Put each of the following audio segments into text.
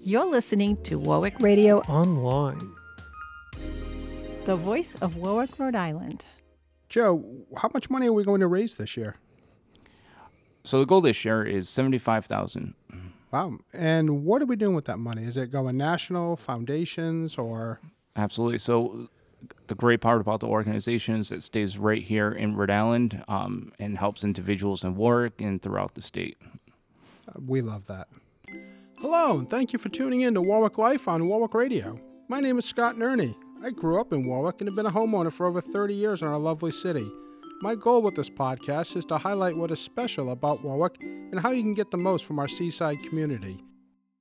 You're listening to Warwick Radio Online. the voice of Warwick, Rhode Island. Joe, how much money are we going to raise this year? So the goal this year is seventy-five thousand. Wow. And what are we doing with that money? Is it going national, foundations, or Absolutely. So the great part about the organization is it stays right here in Rhode Island um, and helps individuals in Warwick and throughout the state. uh, we love that. Hello, and thank you for tuning in to Warwick Life on Warwick Radio. My name is Scott Nerney. I grew up in Warwick and have been a homeowner for over 30 years in our lovely city. My goal with this podcast is to highlight what is special about Warwick and how you can get the most from our seaside community.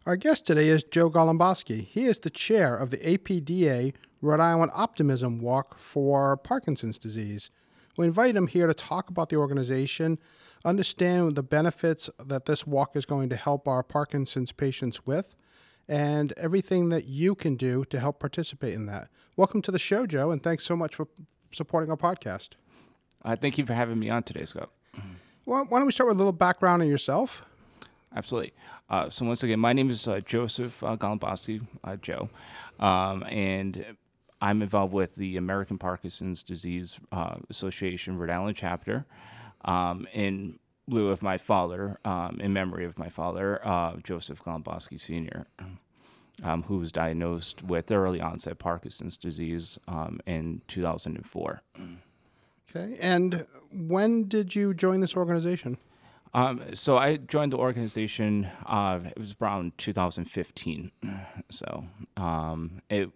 Our guest today is Joe Golomboski. He is the chair of the APDA Rhode Island Optimism Walk for Parkinson's disease. We invite him here to talk about the organization, understand the benefits that this walk is going to help our Parkinson's patients with, and everything that you can do to help participate in that. Welcome to the show, Joe, and thanks so much for supporting our podcast. Uh, thank you for having me on today, Scott. Well, why don't we start with a little background on yourself? Absolutely. Uh, so once again, my name is uh, Joseph uh, Golomboski, uh, Joe, um, and I'm involved with the American Parkinson's Disease uh, Association Rhode Island chapter. Um, in lieu of my father, um, in memory of my father, uh, Joseph Golomboski Sr., um, who was diagnosed with early onset Parkinson's disease um, in 2004. Okay. And when did you join this organization? Um, so I joined the organization. Uh, it was around 2015. So um, it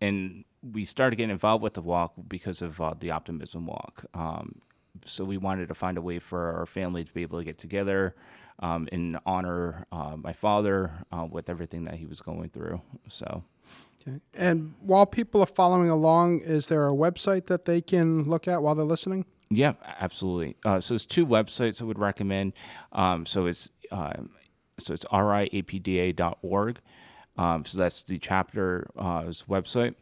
and we started getting involved with the walk because of uh, the Optimism Walk. Um, so we wanted to find a way for our family to be able to get together um, and honor uh, my father uh, with everything that he was going through. So Okay. And while people are following along, is there a website that they can look at while they're listening? Yeah, absolutely. Uh, so there's two websites I would recommend. Um, so it's um, so it's riapda.org. Um, so that's the chapter's website.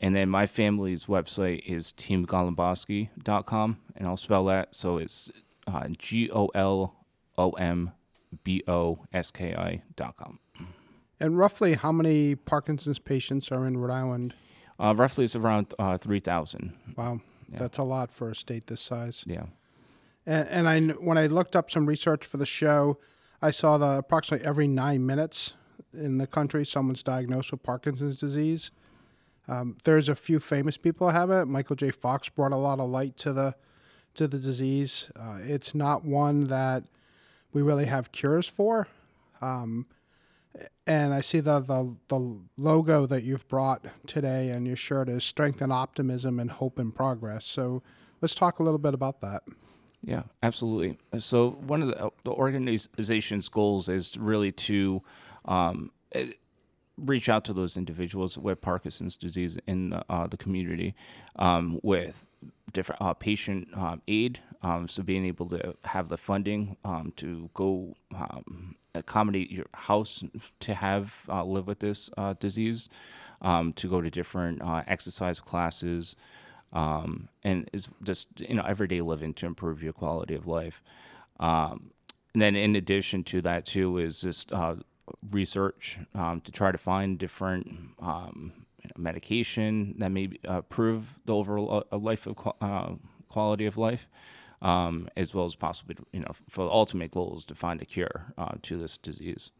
And then my family's website is teamgolomboski.com. And I'll spell that. So it's uh, G O L O M B O S K I.com. And roughly how many Parkinson's patients are in Rhode Island? Uh, roughly, it's around uh, 3,000. Wow, that's a lot for a state this size. Yeah. And, and I, when I looked up some research for the show, I saw that approximately every nine minutes in the country, someone's diagnosed with Parkinson's disease. Um, there's a few famous people have it. Michael J. Fox brought a lot of light to the to the disease. Uh, it's not one that we really have cures for. Um, and I see the, the the logo that you've brought today on your shirt is strength and optimism and hope and progress. So let's talk a little bit about that. Yeah, absolutely. So one of the, the organization's goals is really to um, eh, reach out to those individuals with Parkinson's disease in the, uh, the community um, with different uh, patient um, aid. Um, so being able to have the funding um, to go um, accommodate your house to have uh, live with this uh, disease, um, to go to different uh, exercise classes, and it's just you know everyday living to improve your quality of life. And then in addition to that too is just uh, research um, to try to find different um, medication that may uh, improve the overall uh, life of uh, quality of life. Um, as well as possibly, you know, for the ultimate goal is to find a cure uh, to this disease.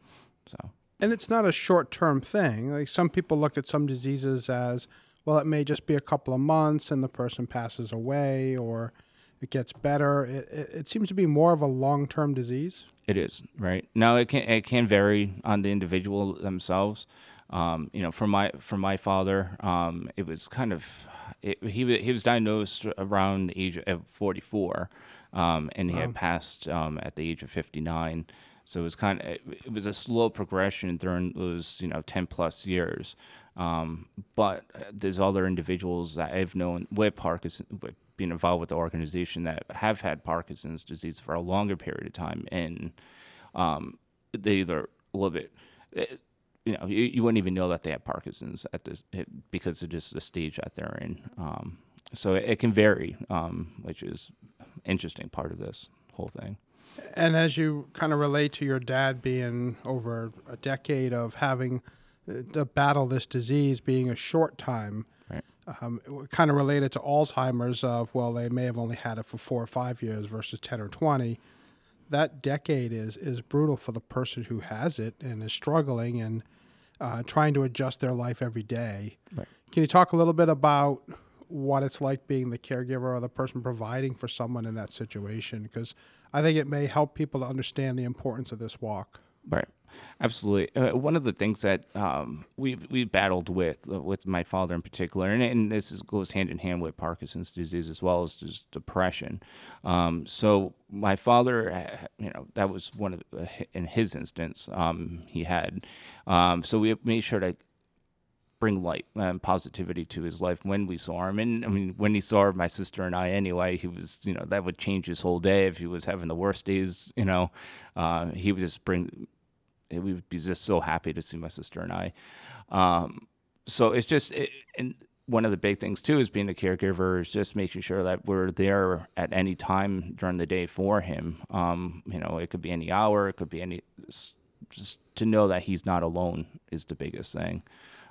So, And it's not a short term thing. Like some people look at some diseases as, well, it may just be a couple of months and the person passes away or it gets better. It, it, it seems to be more of a long term disease. It is right now. It can it can vary on the individual themselves. Um, you know, for my for my father, um, it was kind of it, he he was diagnosed around the age of forty four, um, and he had passed um, at the age of fifty nine. So it was kind of it was a slow progression during those you know ten plus years. Um, but there's other individuals that I've known with Parkinson, with being involved with the organization that have had Parkinson's disease for a longer period of time, and um, they either little bit, eh, you know, you, you wouldn't even know that they have Parkinson's at this it, because of just the stage that they're in. Um, so it, it can vary, um, which is interesting part of this whole thing. And as you kind of relate to your dad being over a decade of having uh, to battle this disease being a short time. Um, kind of related to Alzheimer's of, well, they may have only had it for four or five years versus 10 or 20. That decade is, is brutal for the person who has it and is struggling and uh, trying to adjust their life every day. Right. Can you talk a little bit about what it's like being the caregiver or the person providing for someone in that situation? Because I think it may help people to understand the importance of this walk. Right. Absolutely. Uh, one of the things that um, we've we battled with uh, with my father in particular, and, and this is, goes hand in hand with Parkinson's disease as well as just depression. Um, so my father, uh, you know, that was one of uh, in his instance um, he had. Um, so we made sure to bring light and positivity to his life when we saw him. And I mean, when he saw my sister and I anyway, he was, you know, that would change his whole day. If he was having the worst days, you know, uh, he would just bring, we would be just so happy to see my sister and I. Um, so it's just, it, and one of the big things too is being a caregiver is just making sure that we're there at any time during the day for him. Um, you know, it could be any hour, it could be any, just to know that he's not alone is the biggest thing.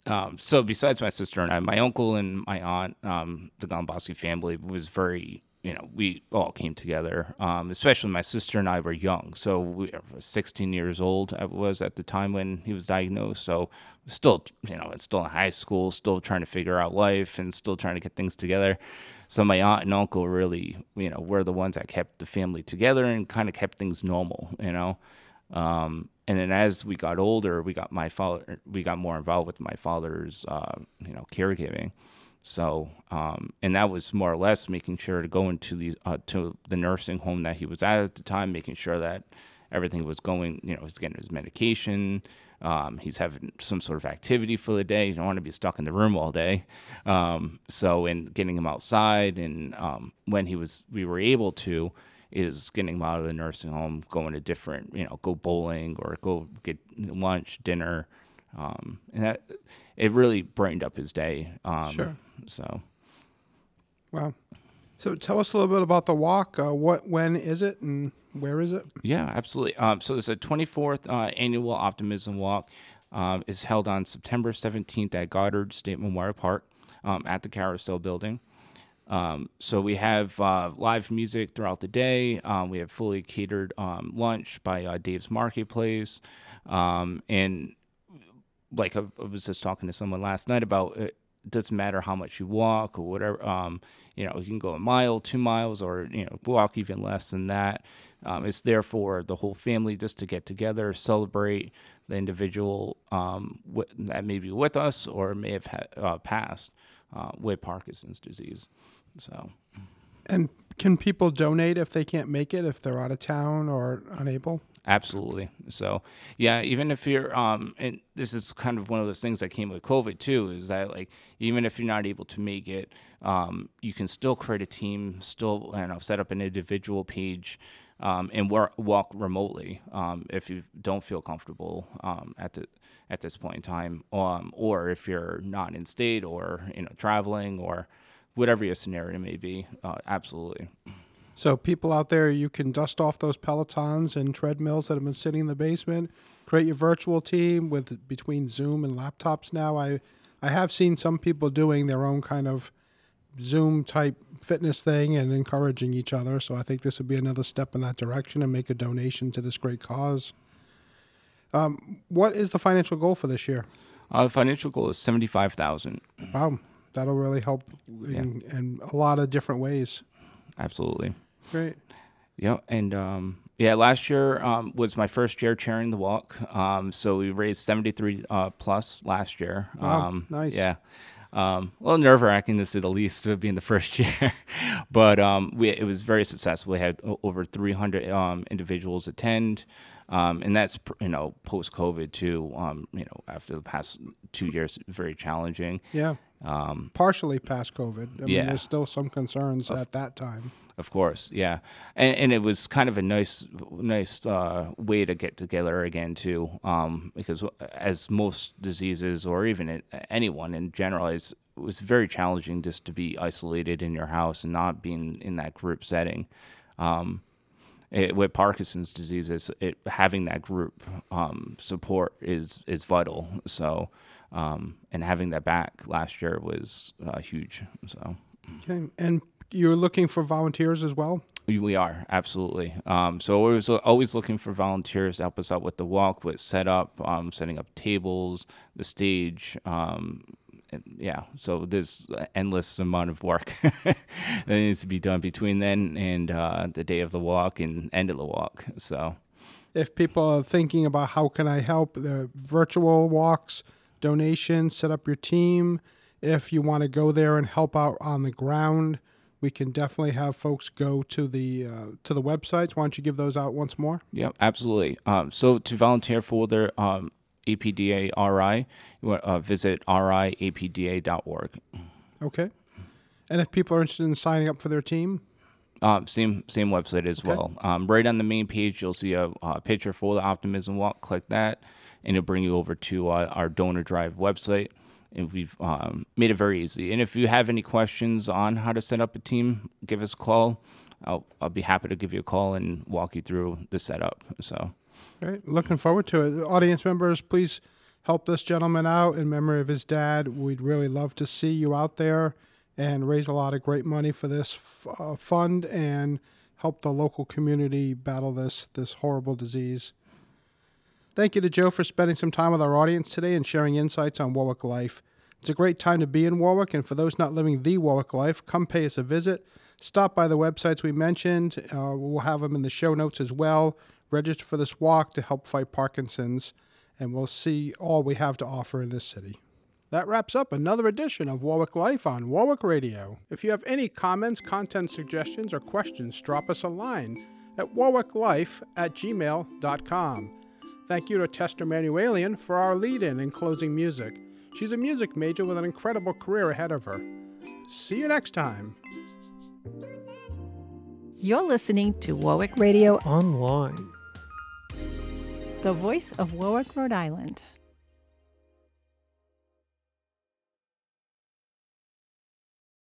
Um, so besides my sister and I, my uncle and my aunt, um, the Golomboski family was very, you know, we all came together. Um, especially my sister and I were young, so we were 16 years old. I was at the time when he was diagnosed. So still, you know, it's still in high school, still trying to figure out life and still trying to get things together. So my aunt and uncle really, you know, were the ones that kept the family together and kind of kept things normal, you know. Um, and then as we got older, we got my father, we got more involved with my father's, uh, you know, caregiving. So, um, and that was more or less making sure to go into the uh, to the nursing home that he was at at the time, making sure that everything was going, you know, he's getting his medication. Um, he's having some sort of activity for the day. You don't want to be stuck in the room all day. Um, so, and getting him outside, and um, when he was, we were able to, is getting him out of the nursing home, going to different, you know, go bowling or go get lunch, dinner, um, and that it really brightened up his day. Um, Sure. So Wow. So tell us a little bit about the walk. Uh, what, when is it, and where is it? yeah, absolutely. Um, so it's a 24th uh, annual Optimism Walk. Um, is held on September 17th at Goddard State Memorial Park um, at the Carousel Building. Um, so we have uh, live music throughout the day. Um, we have fully catered um, lunch by uh, Dave's Marketplace, um, and like I, I was just talking to someone last night about it doesn't matter how much you walk or whatever. Um, you know, you can go a mile, two miles, or you know, walk even less than that. Um, it's there for the whole family just to get together, celebrate the individual um, wi- that may be with us or may have ha- uh, passed uh, with Parkinson's disease. So. And can people donate if they can't make it, if they're out of town or unable? Absolutely. So, yeah, even if you're, um, and this is kind of one of those things that came with COVID too, is that like even if you're not able to make it, um, you can still create a team, still, I don't know, set up an individual page, um, and work, walk remotely um, if you don't feel comfortable um, at the at this point in time, um, or if you're not in state or you know traveling or whatever your scenario may be. Uh, absolutely. So people out there, you can dust off those pelotons and treadmills that have been sitting in the basement. Create your virtual team with between Zoom and laptops. Now, I I have seen some people doing their own kind of Zoom type fitness thing and encouraging each other. So I think this would be another step in that direction and make a donation to this great cause. Um, what is the financial goal for this year? Uh, the financial goal is seventy five thousand. Wow, that'll really help in, in a lot of different ways. Absolutely. Great. Yeah, and um, yeah, last year um, was my first year chairing the walk. Um, so we raised seventy three uh, plus last year. Wow, um, nice. Yeah. Um, a little nerve wracking to say the least, being the first year, but um, we, it was very successful. We had over 300 um, individuals attend, um, and that's you know post COVID too. Um, you know after the past two years, very challenging. Yeah. Um, Partially past COVID. I mean, Yeah. there's still some concerns at that time. Of course, yeah, and and it was kind of a nice, nice uh, way to get together again too, um, because as most diseases or even anyone in general, it's, it was very challenging just to be isolated in your house and not being in that group setting. Um, it, with Parkinson's disease, is it having that group um, support is is vital. So, um, and having that back last year was uh, huge. So, Okay. And you're looking for volunteers as well? we- are absolutely. Um, so we're always looking for volunteers to help us out with the walk, with setup, um, setting up tables, the stage. Um, yeah, so there's an endless amount of work that needs to be done between then and uh, the day of the walk and end of the walk. So. If people are thinking about how can I help, the virtual walks, donations, set up your team. If you want to go there and help out on the ground, we can definitely have folks go to the uh, to the websites. Why don't you give those out once more? Yep, absolutely. Um, so to volunteer for their um, APDA RI, you want uh, visit riapda.org. Okay. And if people are interested in signing up for their team, Um, same same website as well. Um, right on the main page, you'll see a, uh picture for the Optimism Walk. Click that, and it'll bring you over to uh, our donor drive website. And we've um, made it very easy. And if you have any questions on how to set up a team, give us a call. I'll, I'll be happy to give you a call and walk you through the setup. So. Great. Looking forward to it. Audience members, please help this gentleman out in memory of his dad. We'd really love to see you out there and raise a lot of great money for this f- uh, fund and help the local community battle this this horrible disease. Thank you to Joe for spending some time with our audience today and sharing insights on Warwick life. It's a great time to be in Warwick, and for those not living the Warwick life, come pay us a visit. Stop by the websites we mentioned. Uh, we'll have them in the show notes as well. Register for this walk to help fight Parkinson's, and we'll see all we have to offer in this city. That wraps up another edition of Warwick Life on Warwick Radio. If you have any comments, content suggestions, or questions, drop us a line at warwicklife at gmail.com. Thank you to Tester Manuelian for our lead in and closing music. She's a music major with an incredible career ahead of her. See you next time. You're listening to Warwick Radio Online. the voice of Warwick, Rhode Island.